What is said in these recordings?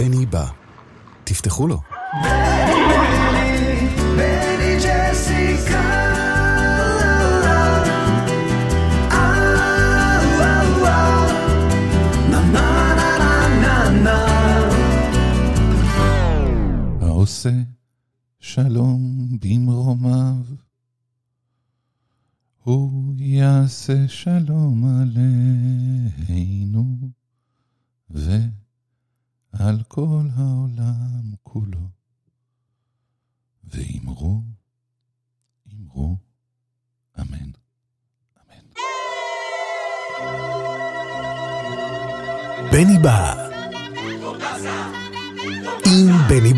בני בא. תפתחו לו. בני שלום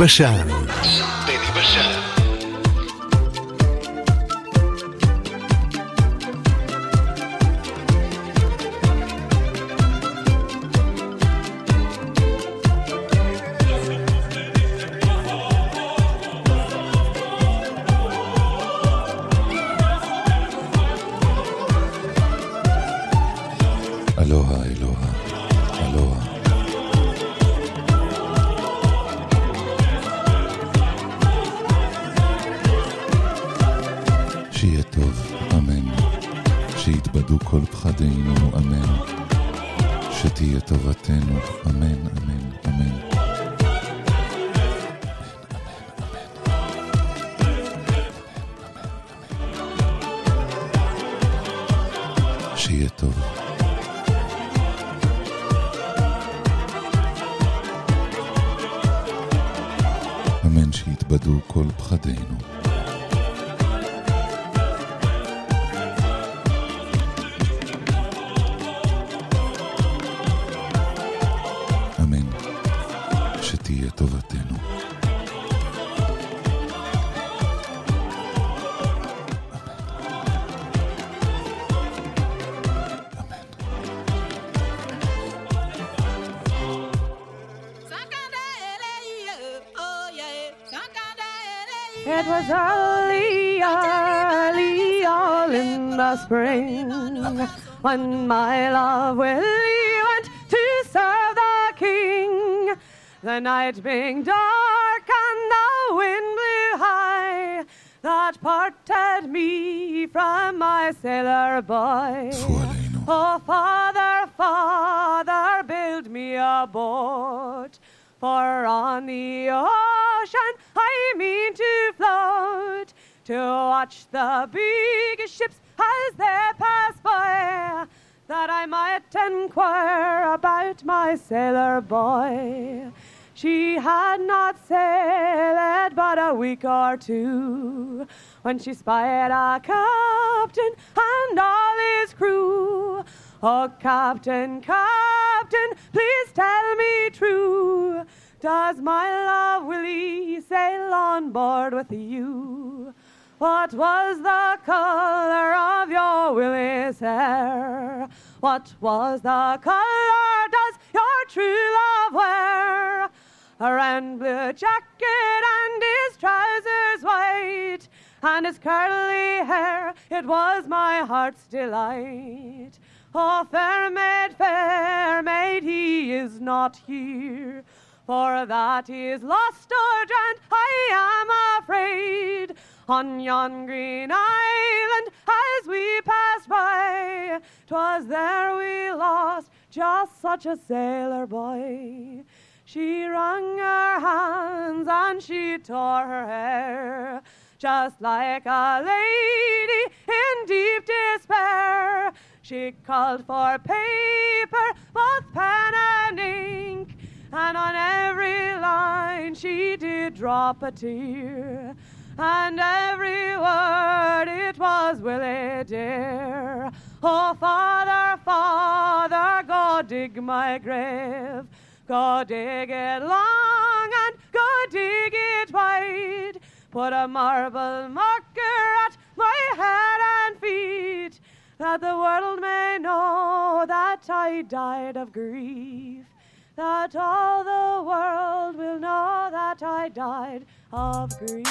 בשן. בני בשן. אמן שיתבדו כל פחדינו. when my love will leave it to serve the king. The night being dark and the wind blew high, that parted me from my sailor boy. Oh, Father, Father, build me a boat. For on the ocean I mean to float to watch the big ships as they pass by, that I might inquire about my sailor boy. She had not sailed but a week or two when she spied a captain and all his crew. Oh, captain, captain, please tell me true. Does my love Willie sail on board with you? What was the color of your Willie's hair? What was the color does your true love wear? A round blue jacket and his trousers white, and his curly hair, it was my heart's delight. Oh, fair maid, fair maid, he is not here. For that is lost oh, or drowned, I am afraid. On yon green island, as we passed by, 'twas there we lost just such a sailor boy. She wrung her hands and she tore her hair, just like a lady in deep despair. She called for paper, both pen and ink, and on every line she did drop a tear. And every word it was Willie dear. Oh, father, father, go dig my grave. Go dig it long and go dig it wide. Put a marble marker at my head and feet, that the world may know that I died of grief that all the world will know that I died of grief.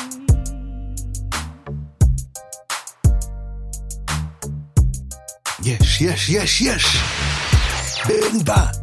Yes, yes, yes, yes. Bing.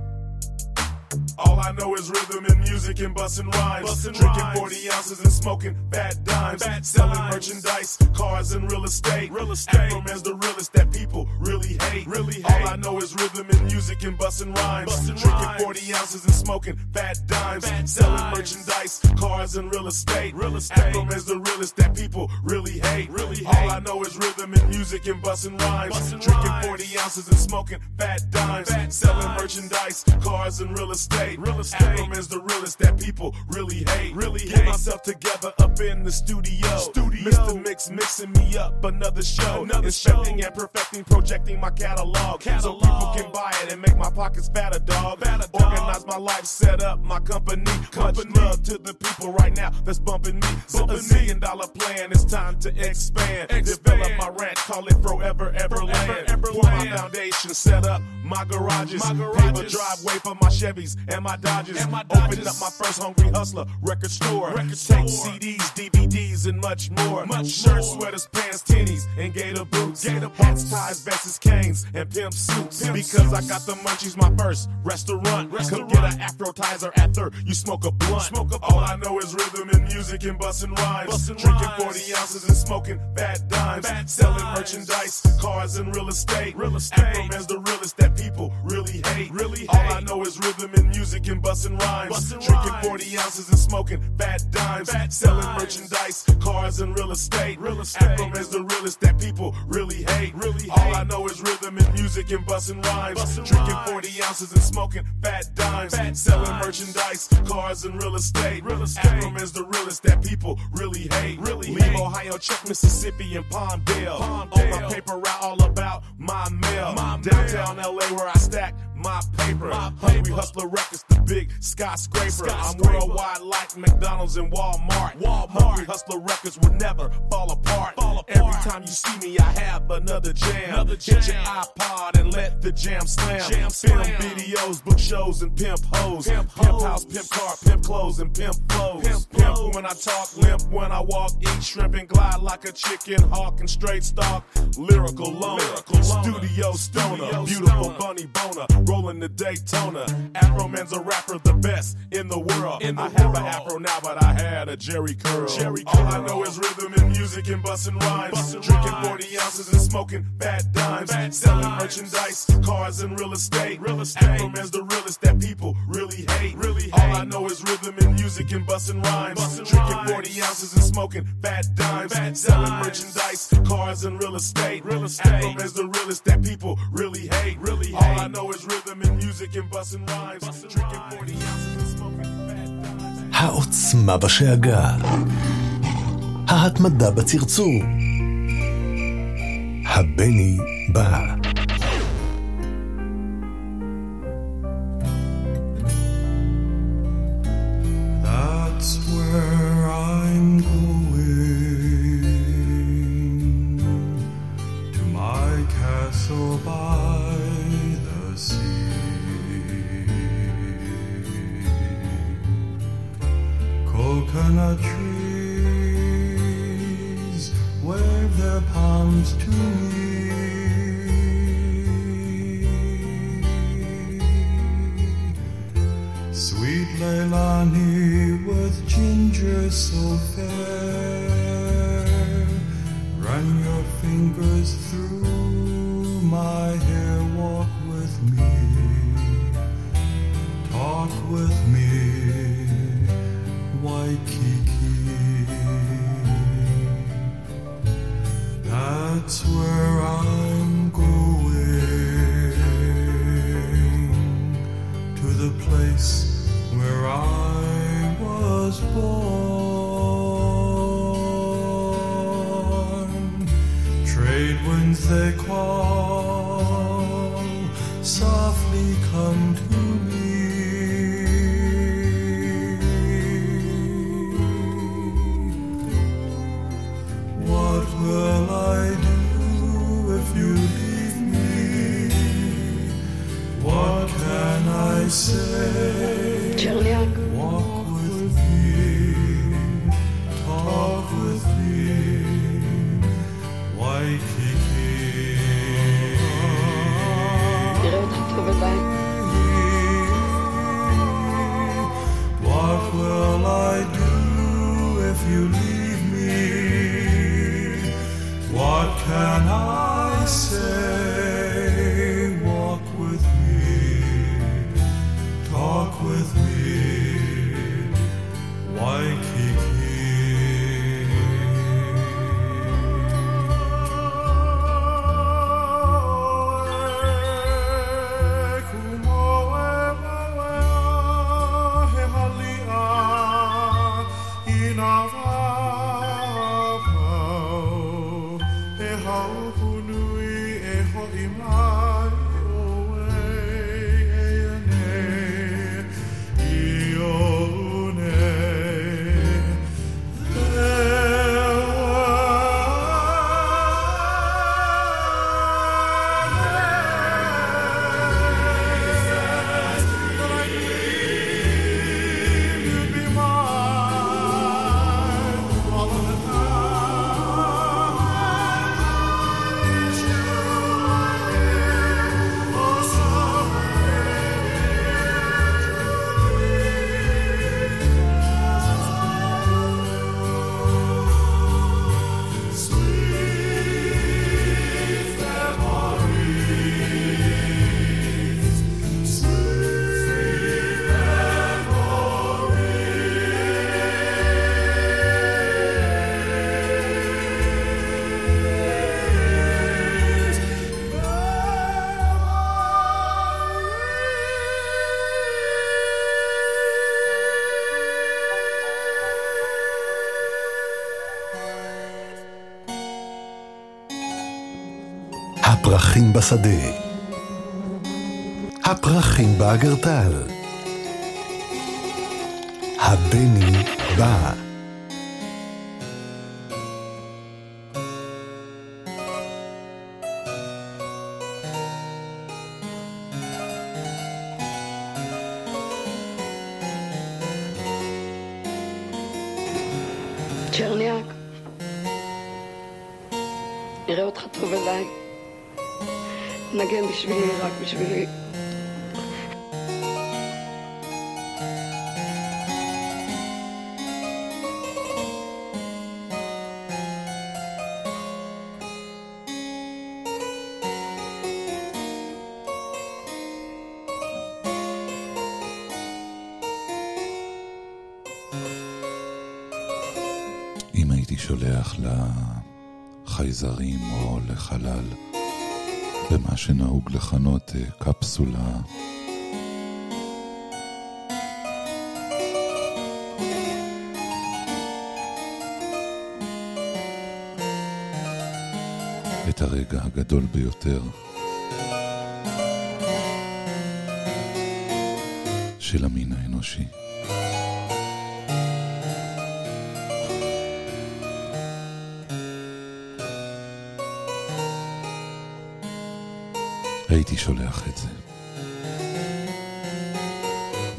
All I know is rhythm and music and bussin' rhymes. Bustin' Drinking rhymes. 40 ounces and smoking fat dimes. Fat Selling dimes. merchandise, cars, and real estate. Real estate. Afroman's the realest that people really hate. Really All hate. I know is rhythm and music and bussin' rhymes. Bustin' Drinking rhymes. 40 ounces and smoking fat dimes. Fat Selling dimes. merchandise, cars, and real estate. Real estate. Afroman's the realest that people really hate. Really All hate. I know is rhythm and music and busting rhymes. Bustin' Drinking rhymes. 40 ounces and smoking fat dimes. Fat Selling dimes. merchandise, cars, and real estate. Real estate. Afroman's the realest that people really hate. Really Get hate. myself together up in the studio. Studio. Mr. Mix mixing me up another show. Another Inspecting show. and perfecting, projecting my catalog. So Catalog. people can buy it and make my pockets fatter, dog. Fatter, dog. Organize my life, set up my company. Company. Much love to the people right now that's bumping me. So a Bumping me. million dollar plan, it's time to expand. Expand. Develop my ranch, call it Forever Everland. Forever For my foundation, set up my garages. My Pave a driveway for my Chevys and my Dodges. And my Open Dodges. up my first Hungry Hustler record store. Record Take store. CDs, DVDs, and much more. Much Shirts, more. sweaters, pants, tennies, and gator boots. Gator Hats, ties, vests, canes, and pimp suits. Pimp because I got the munchies, my first restaurant. Come Restaurant. get an Afrotizer after you smoke a blunt. Smoke a All. I know is rhythm and music and busting rhymes. Bustin' Drinking rhymes. 40 ounces and smoking bad dimes. Fat Selling dimes. merchandise, cars, and real estate. Real estate. Afroman's the realest that people really hate. Really All hate. I know is rhythm and music and busting rhymes. Bustin' Drinking rhymes. 40 ounces and smoking fat dimes. Fat Selling dimes. merchandise, cars, and real estate. Real estate. Afroman's the realest that people really hate. Really All hate. I know is rhythm and music and busting rhymes. Bustin' Drinking rhymes. 40 ounces and smoking fat dimes. Fat Selling dimes. merchandise, cars, and real estate. Real estate. Afroman's the realest that people really hate. Really Leave hate. Ohio, check Mississippi, and Palmdale. Palmdale. On my paper route, all about my mail. My Downtown mail. LA where I stack my paper. My Hungry paper. Hustler Records, the big skyscraper. I'm worldwide like McDonald's and Walmart. Walmart. Hungry Hustler Records will never fall apart. Fall apart. Every time you see me, I have another jam. Another Hit your iPod and let the jam slam. Jam Film slam. videos, book shows, and pimp hoes. Pimp pimp hoes. house, pimp car, pimp clothes, and pimp flows. Pimp Pimp flows. when I talk, limp when I walk, eat shrimp and glide like a chicken hawk and straight stalk. Lyrical loner, Lyrical loner. studio stoner, Studio beautiful stoner. bunny boner, rolling the Daytona. Afroman's a rapper, the best in the world. In the I have world. an afro now, but I had a Jerry curl. Jerry All I know is rhythm and music and busting rhymes. Bustin' Drinking rhymes. 40 ounces and smoking fat dimes. Selling dimes. merchandise, cars, and real estate. Real estate. Afroman's the realest that people really hate. Really All. I know is rhythm and music and busting rhymes. Bustin' Drinking rhymes. 40 ounces and smoking fat dimes. Fat Selling dimes. merchandise, cars, and real estate. Real estate. Afroman's the realest that people really hate. Really All hate. I know is rhythm and music and busting rhymes. Bustin' Drinking rhymes. 40 ounces and smoking fat dimes. העוצמה בשאגה. ההתמדה בצרצור. הבני בא. That's where I'm going to my castle by Coconut trees wave their palms to me. Sweet Leilani with ginger so fair, run your fingers through my hair, walk with me, talk with me, Waikiki. That's where I'm going to the place where I was born. Trade winds they call, בשדה. הפרחים באגרטל. הבני בא. לחייזרים או לחלל במה שנהוג לכנות אה, קפסולה את הרגע הגדול ביותר של המין האנושי. הייתי שולח את זה.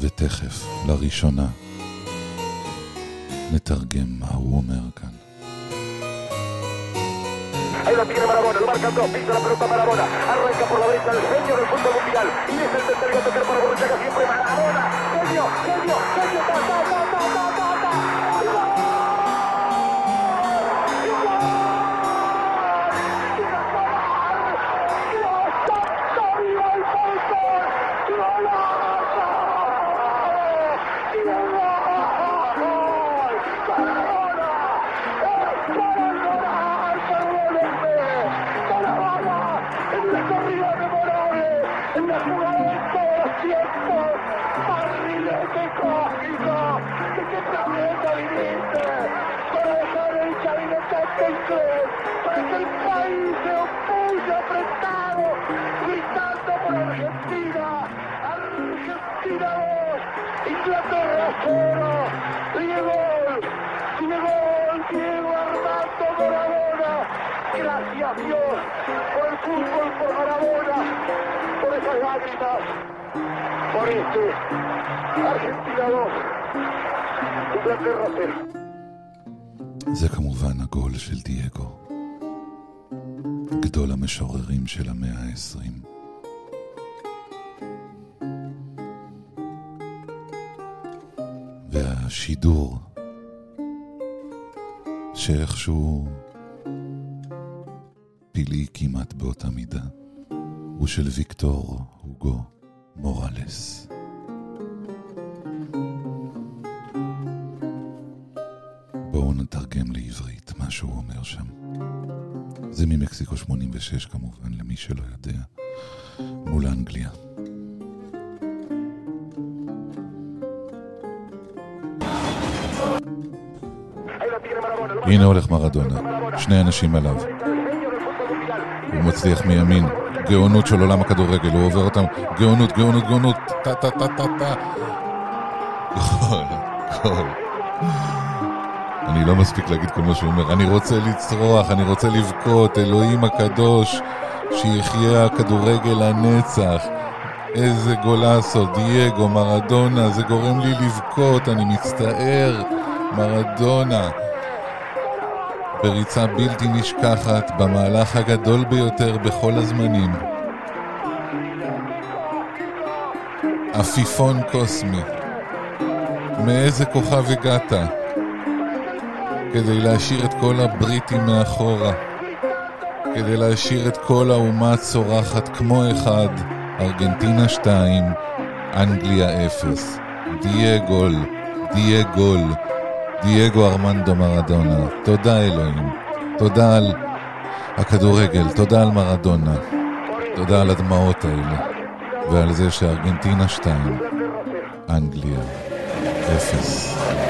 ותכף, לראשונה, נתרגם מה הוא אומר כאן. Ahí la tiene Marabona, lo marcan dos, pisa la pelota Marabona, arranca por la derecha el genio del fútbol mundial, y es el tercero a tocar para Borruchaga siempre Marabona, genio, genio, genio, ta, esas lágrimas, por este Argentina 2, Inglaterra 0. זה כמובן הגול של דייגו, גדול המשוררים של המאה העשרים. והשידור, שאיכשהו סטילי כמעט באותה מידה, הוא של ויקטור הוגו מוראלס. בואו נתרגם לעברית מה שהוא אומר שם. זה ממקסיקו 86 כמובן, למי שלא יודע, מול אנגליה. הנה הולך מרדונה, שני אנשים עליו. הוא מצליח מימין, גאונות של עולם הכדורגל, הוא עובר אותם, גאונות, גאונות, גאונות, טה טה טה טה טה. גול, גול. אני לא מספיק להגיד כל מה שהוא אומר. אני רוצה לצרוח, אני רוצה לבכות, אלוהים הקדוש, שיחיה הכדורגל לנצח. איזה גולסו, דייגו, מרדונה, זה גורם לי לבכות, אני מצטער. מרדונה. בריצה בלתי נשכחת, במהלך הגדול ביותר בכל הזמנים. עפיפון קוסמי. מאיזה כוכב הגעת? כדי להשאיר את כל הבריטים מאחורה. כדי להשאיר את כל האומה צורחת כמו אחד, ארגנטינה 2, אנגליה 0. דייגול, דייגול, דייגו ארמנדו מרדונה. תודה אלוהים. תודה על הכדורגל, תודה על מרדונה. תודה על הדמעות האלה. ועל זה שארגנטינה 2, אנגליה 0.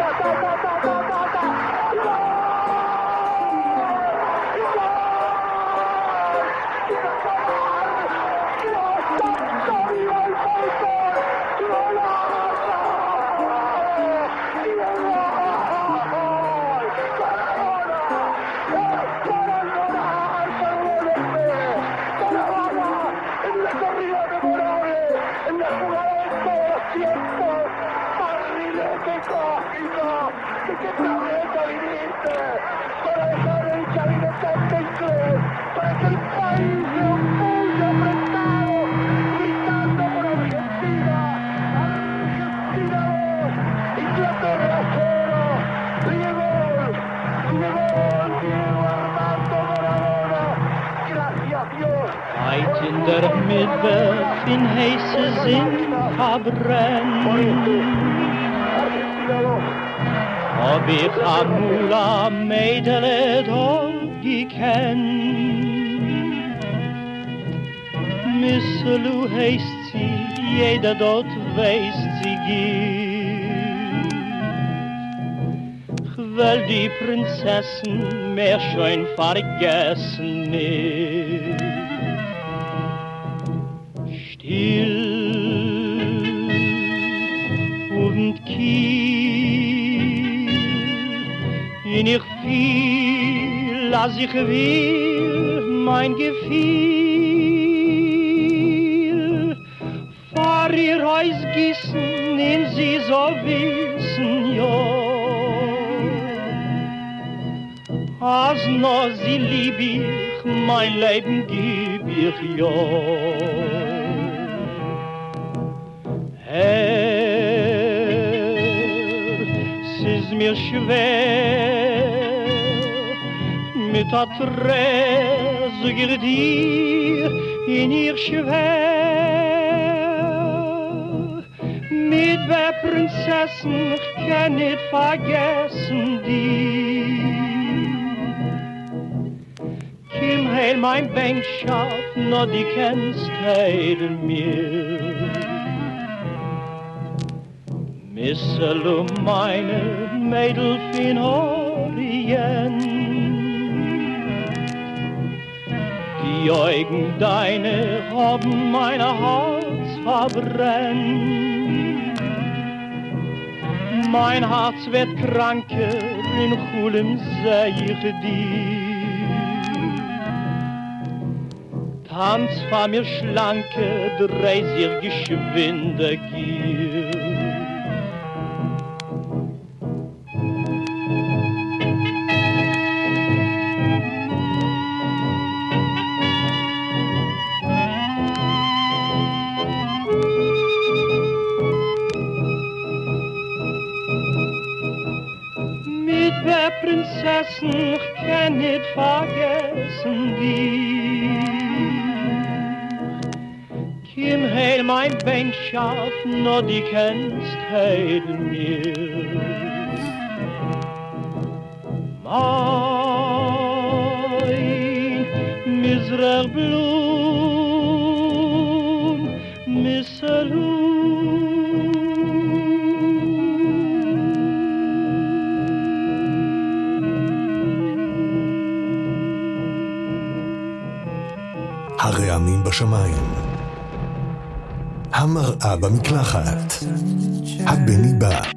vergessen nicht. Still und kiel in ich viel, als ich will, mein Gefühl fahr ihr Reisgissen in sie so wissen, ja. Als nur sie lieb ich, mein Leben gib ich ja. Herr, es ist mir schwer, mit der ich dir in ihr schwer. Mit der Prinzessin, ich kann nicht vergessen die. im Heil mein wenkschap naar die kennst heiden mir. meer. Misselum meine Mädel fin Orient, die Augen deine haben meine Herz verbrennt. Mein Herz wird kranker, in Chulem seh ich dich. Hans war mir schlanke, dreisier geschwinde Gier. Prinzessin Im Heil mein vriendschap, nur die kennst heden mir. Mein miserer bloem, miserum. הרי עמים בשמיים. המראה במקלחת. הבני בא.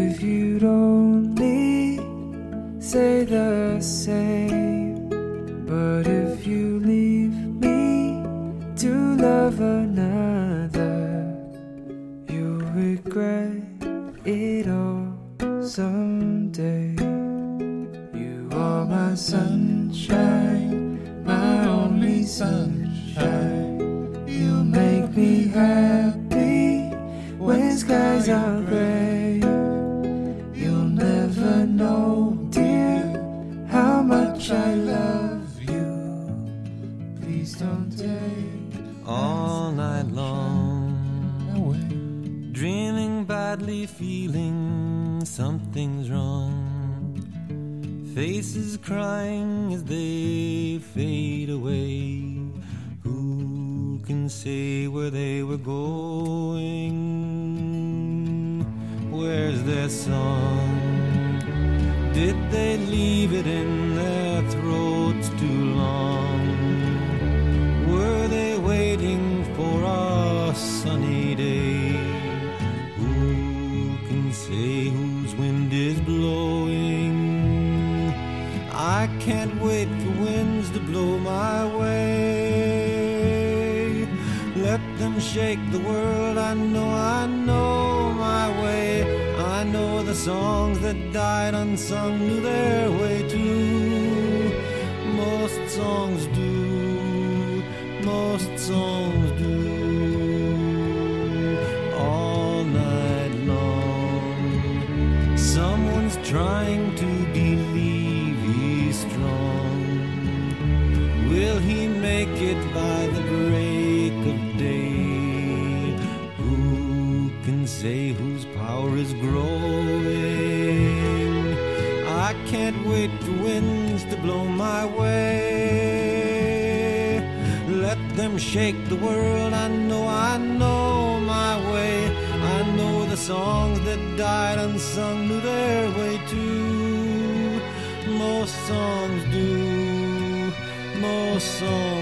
If you'd only say the same, but if you leave me to love another. can't wait the winds to blow my way. Let them shake the world. I know, I know my way. I know the songs that died unsung knew their way too. Most songs do. Most songs.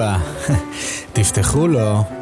הבא. תפתחו לו.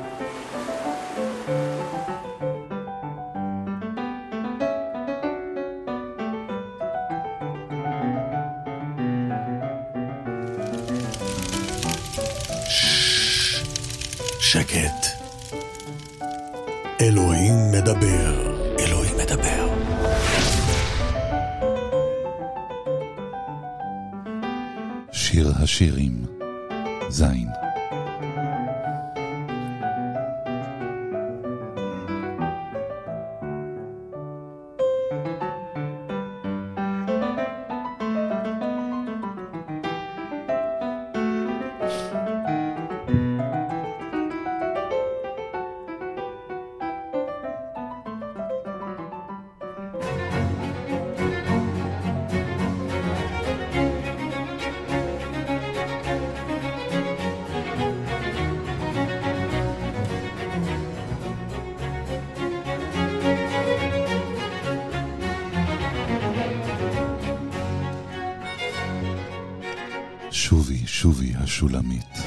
שובי, שובי השולמית,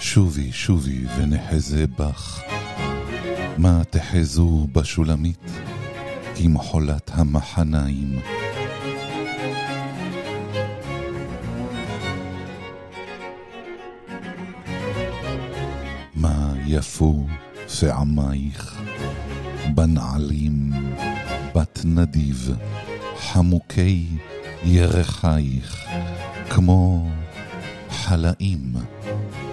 שובי, שובי ונחזה בך. מה תחזו בשולמית? כמחולת המחניים. מה יפו פעמייך, בנעלים, בת נדיב, חמוקי ירחייך, כמו חלאים,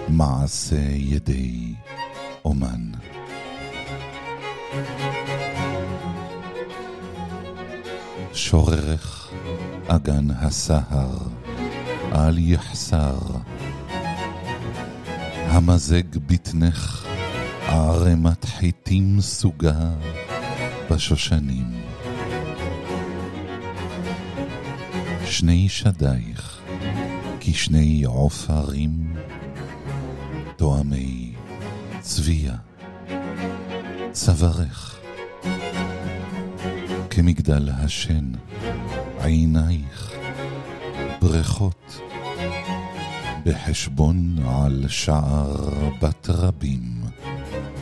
מעשה ידי אומן. שוררך אגן הסהר, אל יחסר. המזג בטנך ערמת חיטים סוגה בשושנים. שני שדייך כשני עופרים תואמי צביה. צווארך כמגדל השן, עינייך ברכות בחשבון על שער בת רבים,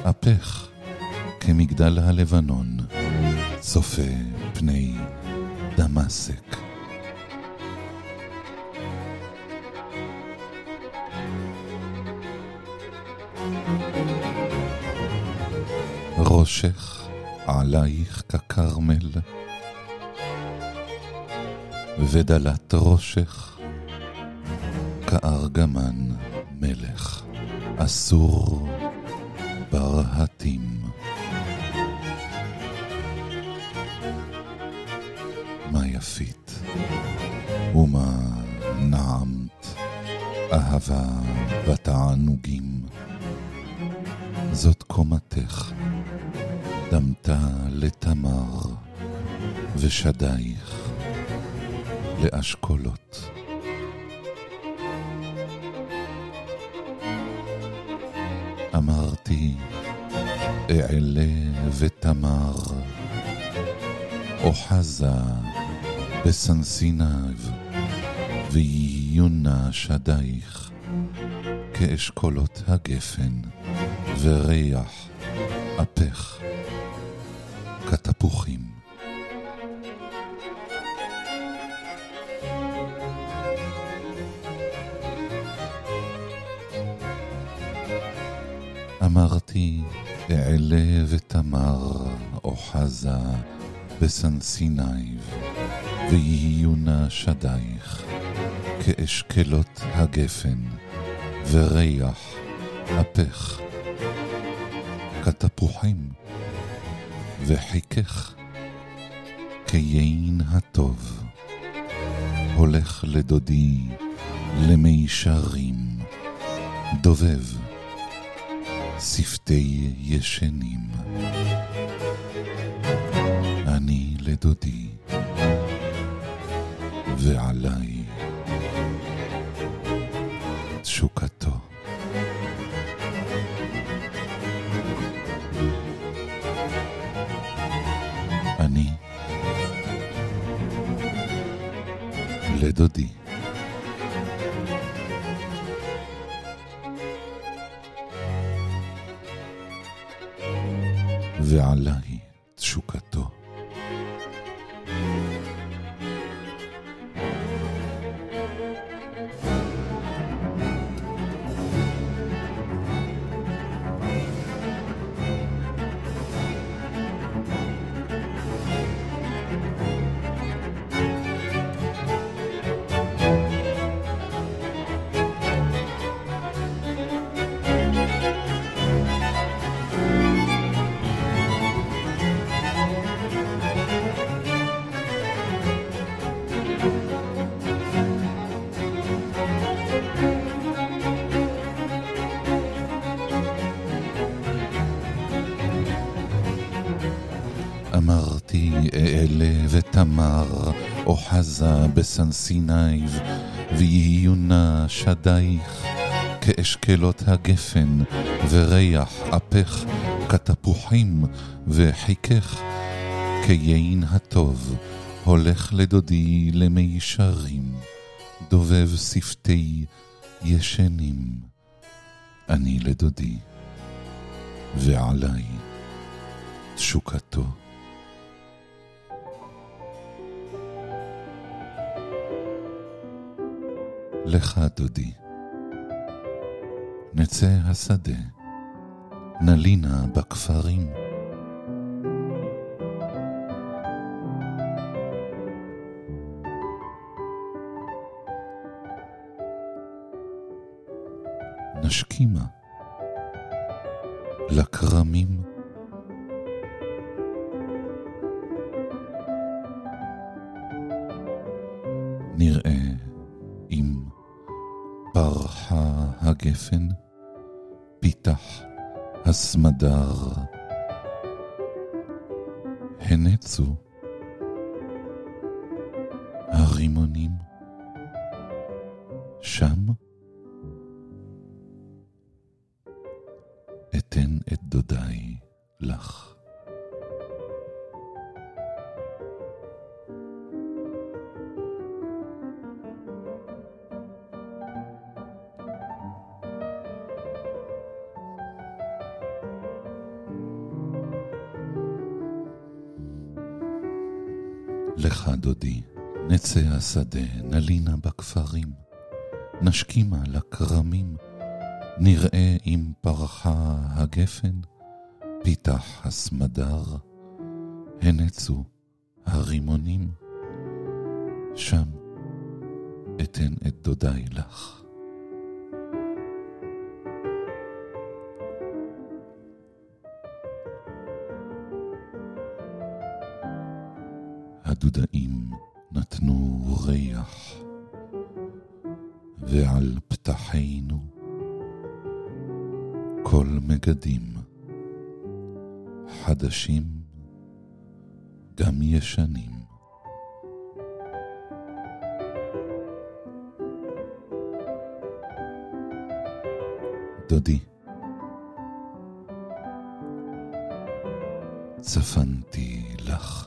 אפך כמגדל הלבנון, צופה פני דמשק. ראשך עלייך ככרמל, ודלת ראשך כארגמן מלך, אסור ברהטים. מה יפית ומה נעמת, אהבה בתענוגים. זאת קומתך, דמתה לתמר, ושדייך לאשכולות. אמרתי, אעלה ותמר, אוחזה בסנסיניו, ויהיונה שדייך, כאשכולות הגפן, וריח אפך כתפוחים. אמרתי, אעלה ותמר, אוחזה בסנסיניו, ויהיונה שדייך, כאשכלות הגפן, וריח אפך כתפוחים, וחיכך כיין הטוב, הולך לדודי למישרים, דובב שפתי ישנים. אני לדודי, ועליי לדודי. ועליי תשוקתו. בסן סיני, ויהיו נא שדייך כאשקלות הגפן, וריח אפך כתפוחים, וחיכך כיין הטוב, הולך לדודי למישרים, דובב שפתי ישנים, אני לדודי, ועליי תשוקתו. לך, דודי. נצא השדה, נלינה בכפרים. נשכימה לכרמים. נראה אם פרחה הגפן, פיתח הסמדר. הנצו הרימונים שם. בשדה נלינה בכפרים, נשכימה לכרמים, נראה אם פרחה הגפן, פיתח הסמדר, הנצו הרימונים, שם אתן את דודיי לך. הדודאים נתנו ריח, ועל פתחינו כל מגדים, חדשים גם ישנים. דודי, צפנתי לך.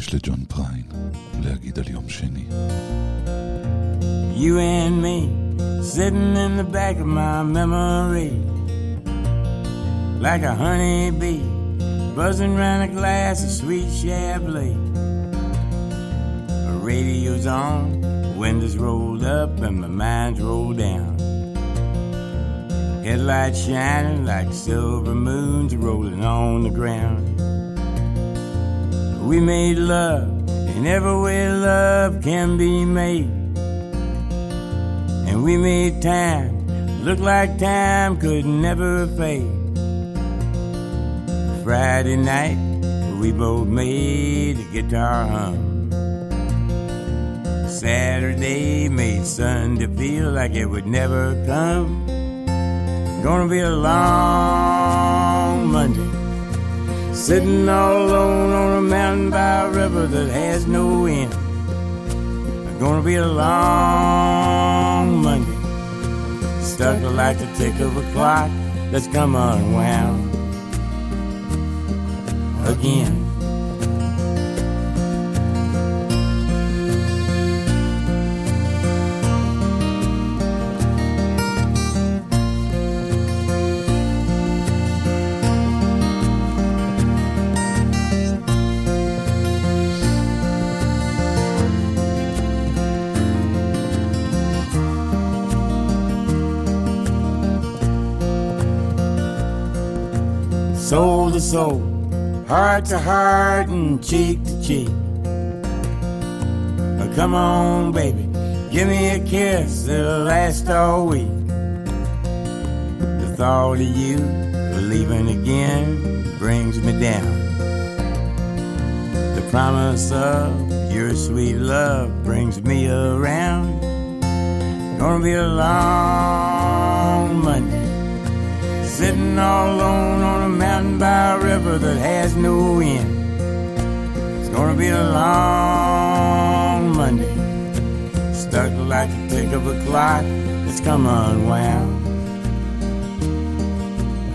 שיש לג'ון פריין להגיד על יום שני. You and me sitting in the back of my memory like a honeybee buzzing around a glass of sweet Chablis. The radio's on, windows rolled up and my mind's rolled down. Headlights shining like silver moons rolling on the ground. We made love in every way love can be made. And we made time look like time could never fade. Friday night, we both made a guitar hum. Saturday made Sunday feel like it would never come. Gonna be a long Monday. Sitting all alone on a mountain by a river that has no end. Gonna be a long Monday. Stuck like the tick of a clock that's come unwound again. Soul heart to heart, and cheek to cheek. Oh, come on, baby, give me a kiss that'll last all week. The thought of you leaving again brings me down. The promise of your sweet love brings me around. Gonna be a long Monday. Sitting all alone on a mountain by a river that has no end. It's gonna be a long Monday. Stuck like the tick of a clock that's come unwound.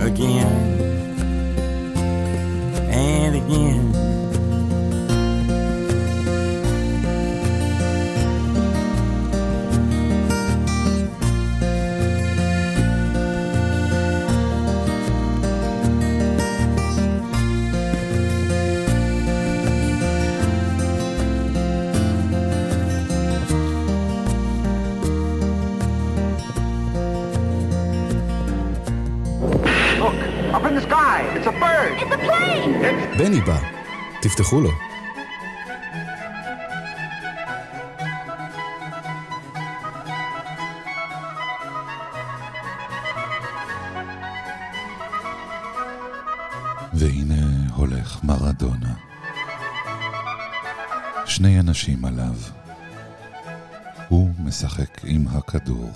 Again and again. תפתחו לו. והנה הולך מרדונה. שני אנשים עליו. הוא משחק עם הכדור.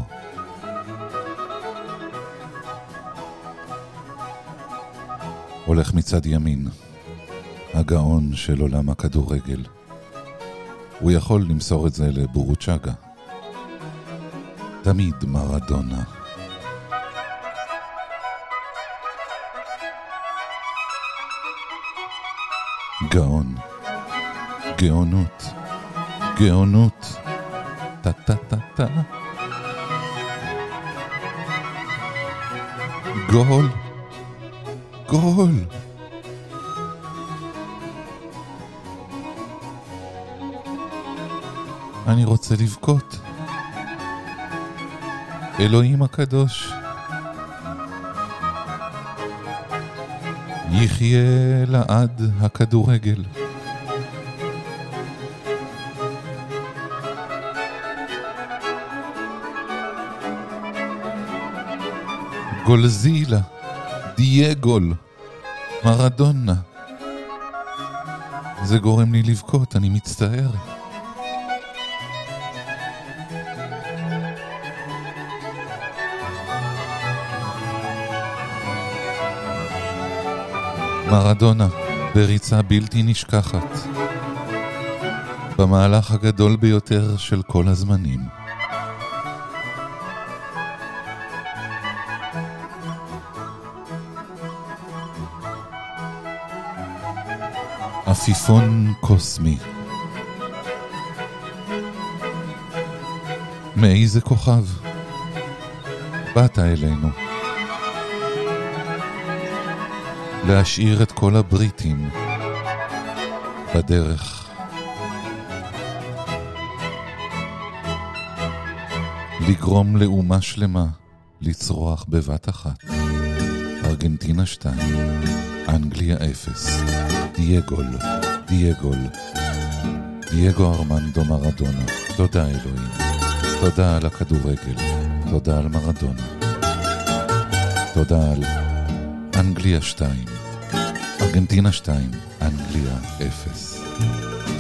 הולך מצד ימין, הגאון של עולם הכדורגל. הוא יכול למסור את זה לבורוצ'אגה. תמיד מרדונה. גאון, גאונות, גאונות, טה טה טה טה. גול, גול. אני רוצה לבכות. אלוהים הקדוש. יחיה לעד הכדורגל. גולזילה, דייגול, מרדונה. זה גורם לי לבכות, אני מצטער. מרדונה, בריצה בלתי נשכחת. במהלך הגדול ביותר של כל הזמנים. עפיפון קוסמי. מאיזה כוכב באת אלינו? להשאיר את כל הבריטים בדרך. לגרום לאומה שלמה לצרוח בבת אחת. ארגנטינה 2, אנגליה 0, דייגול, דייגול, דייגו ארמנדו מרדונה, תודה אלוהים. תודה על הכדורגל, תודה על מרדונה. תודה על אנגליה 2, ארגנטינה 2, אנגליה 0,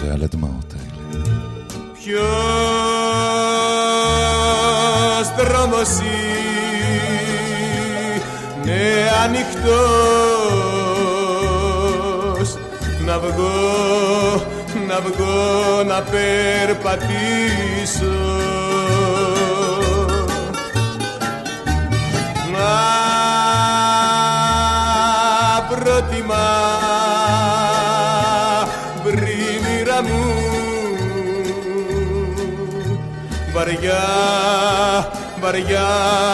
ועל הדמעות האלה. Ποιος δρόμος είναι ανοιχτός Να βγω, να βγω να περπατήσω Προτιμά βρήμυρα μου βαριά, βαριά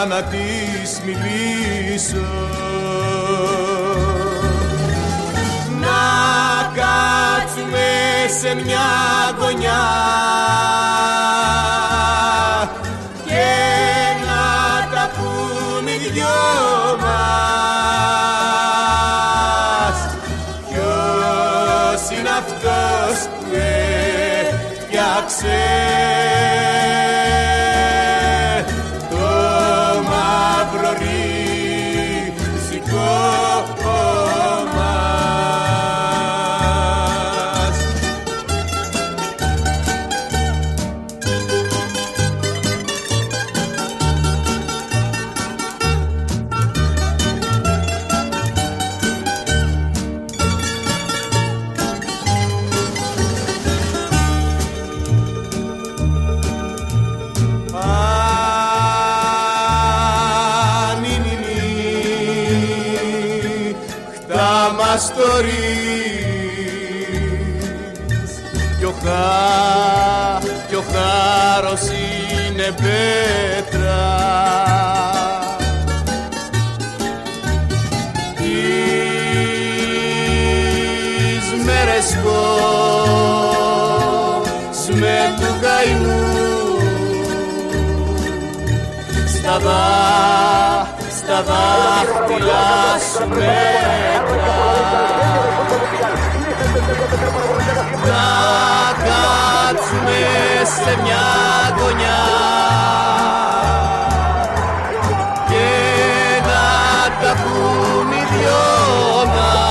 να της μιλήσω. Να κάτσουμε σε μια γωνιά accès. Δά, στα δάχτυλα σου μέτρα να κάτσουμε σε μια γωνιά και να τα πούμε οι δυο μας.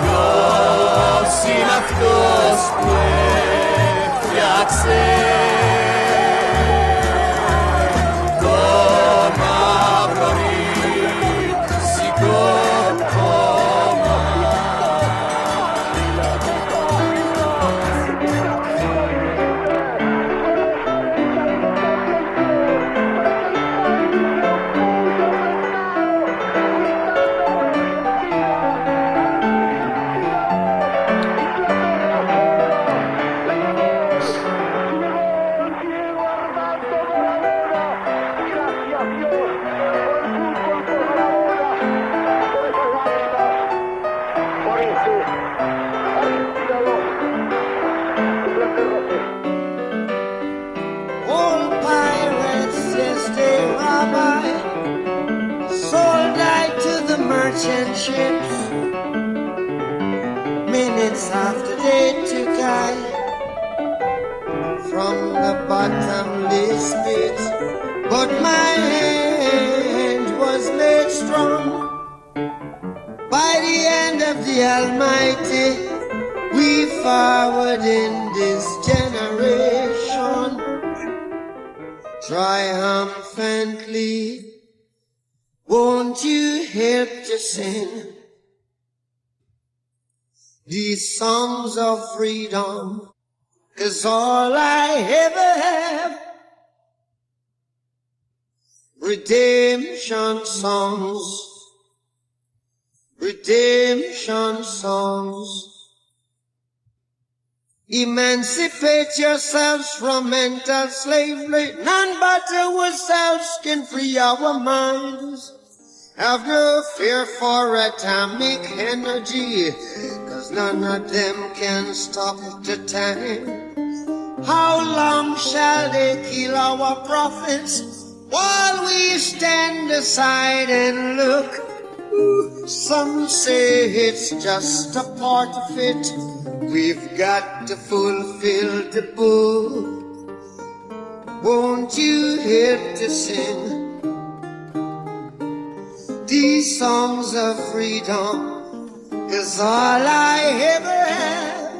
Ποιος είναι αυτός που έφτιαξε the Almighty. We forward in this generation triumphantly. Won't you help to sing these songs of freedom? Cause all I ever have, redemption songs, redemption songs. Emancipate yourselves from mental slavery. None but ourselves can free our minds. Have no fear for atomic energy, cause none of them can stop the time. How long shall they kill our prophets while we stand aside and look? Some say it's just a part of it. We've got to fulfill the book. Won't you help to sing these songs of freedom? Is all I ever have.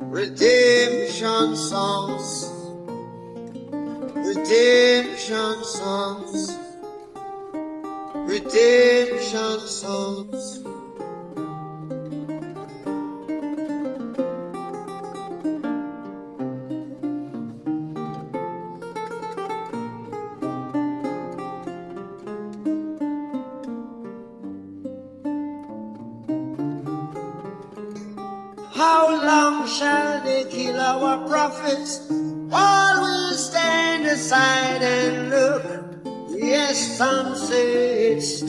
Redemption songs. Redemption songs.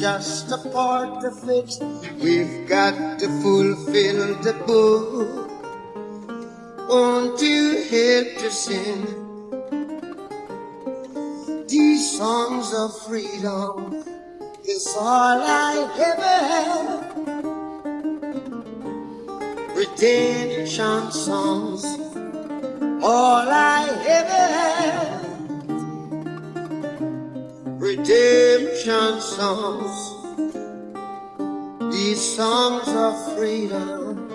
Just a part of it. We've got to fulfill the book. Won't you help to sing these songs of freedom? Is all I ever have redemption songs. All I ever had. Redemption songs. These songs of freedom.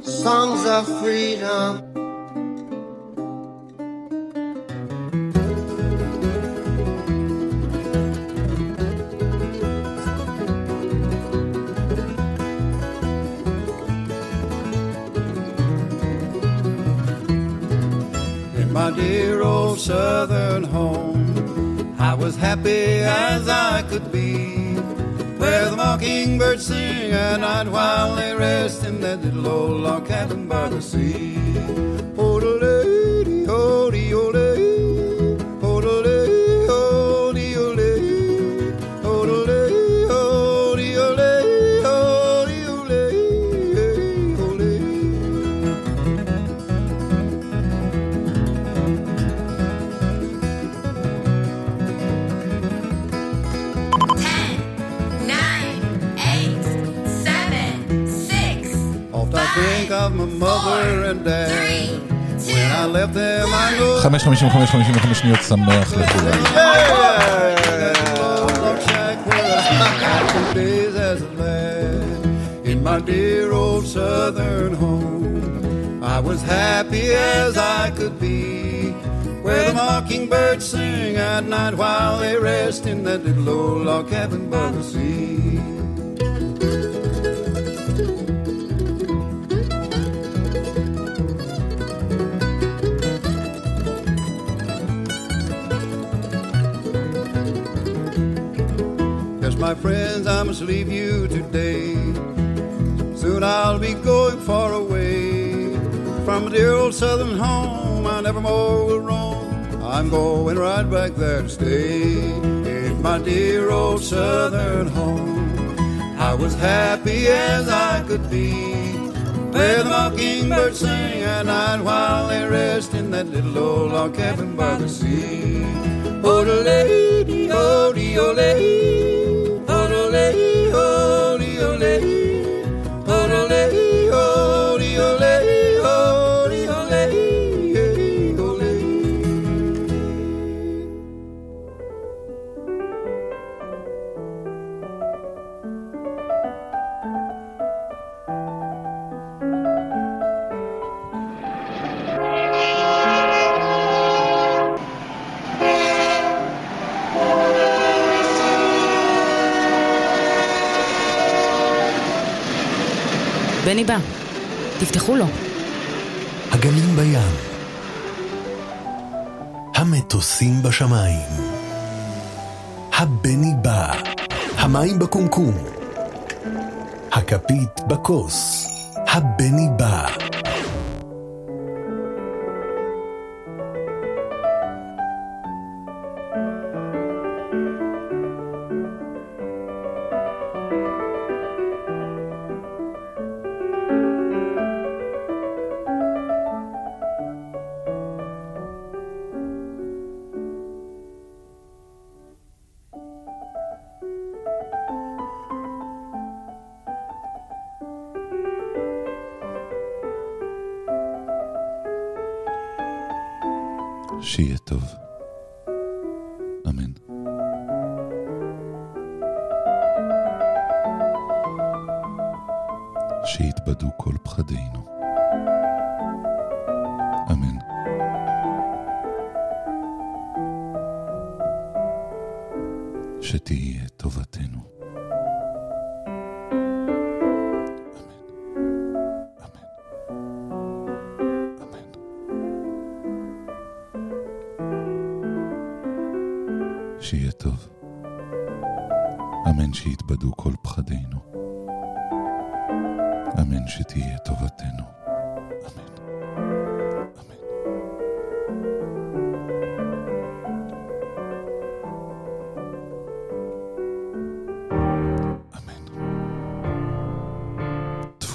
Songs of freedom. In my dear old southern home, I was happy as I could be. Where the mockingbirds sing at night while they rest in that little old log cabin by the sea. Odele, odi, ole, odele, I go. 5.55-55 שניות שמח לכולם. After days as a lad in my dear old southern home, I was happy as I could be. Where the mockingbirds sing at night while they rest in that little old log cabin by the sea. My friends, I must leave you today. Soon I'll be going far away from dear old southern home. I never more will roam. I'm going right back there to stay in my dear old southern home. I was happy as I could be. Where the mockingbirds sing at night while they rest in that little old log cabin by the sea. Oh, lady, oh, oh, lady, oh, בני בא. תפתחו לו. הגלים בים. המטוסים בשמיים. הבני בא. המים בקומקום. הכפית בכוס. הבני בא.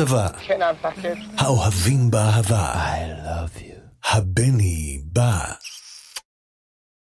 הצבא, כן, האוהבים באהבה.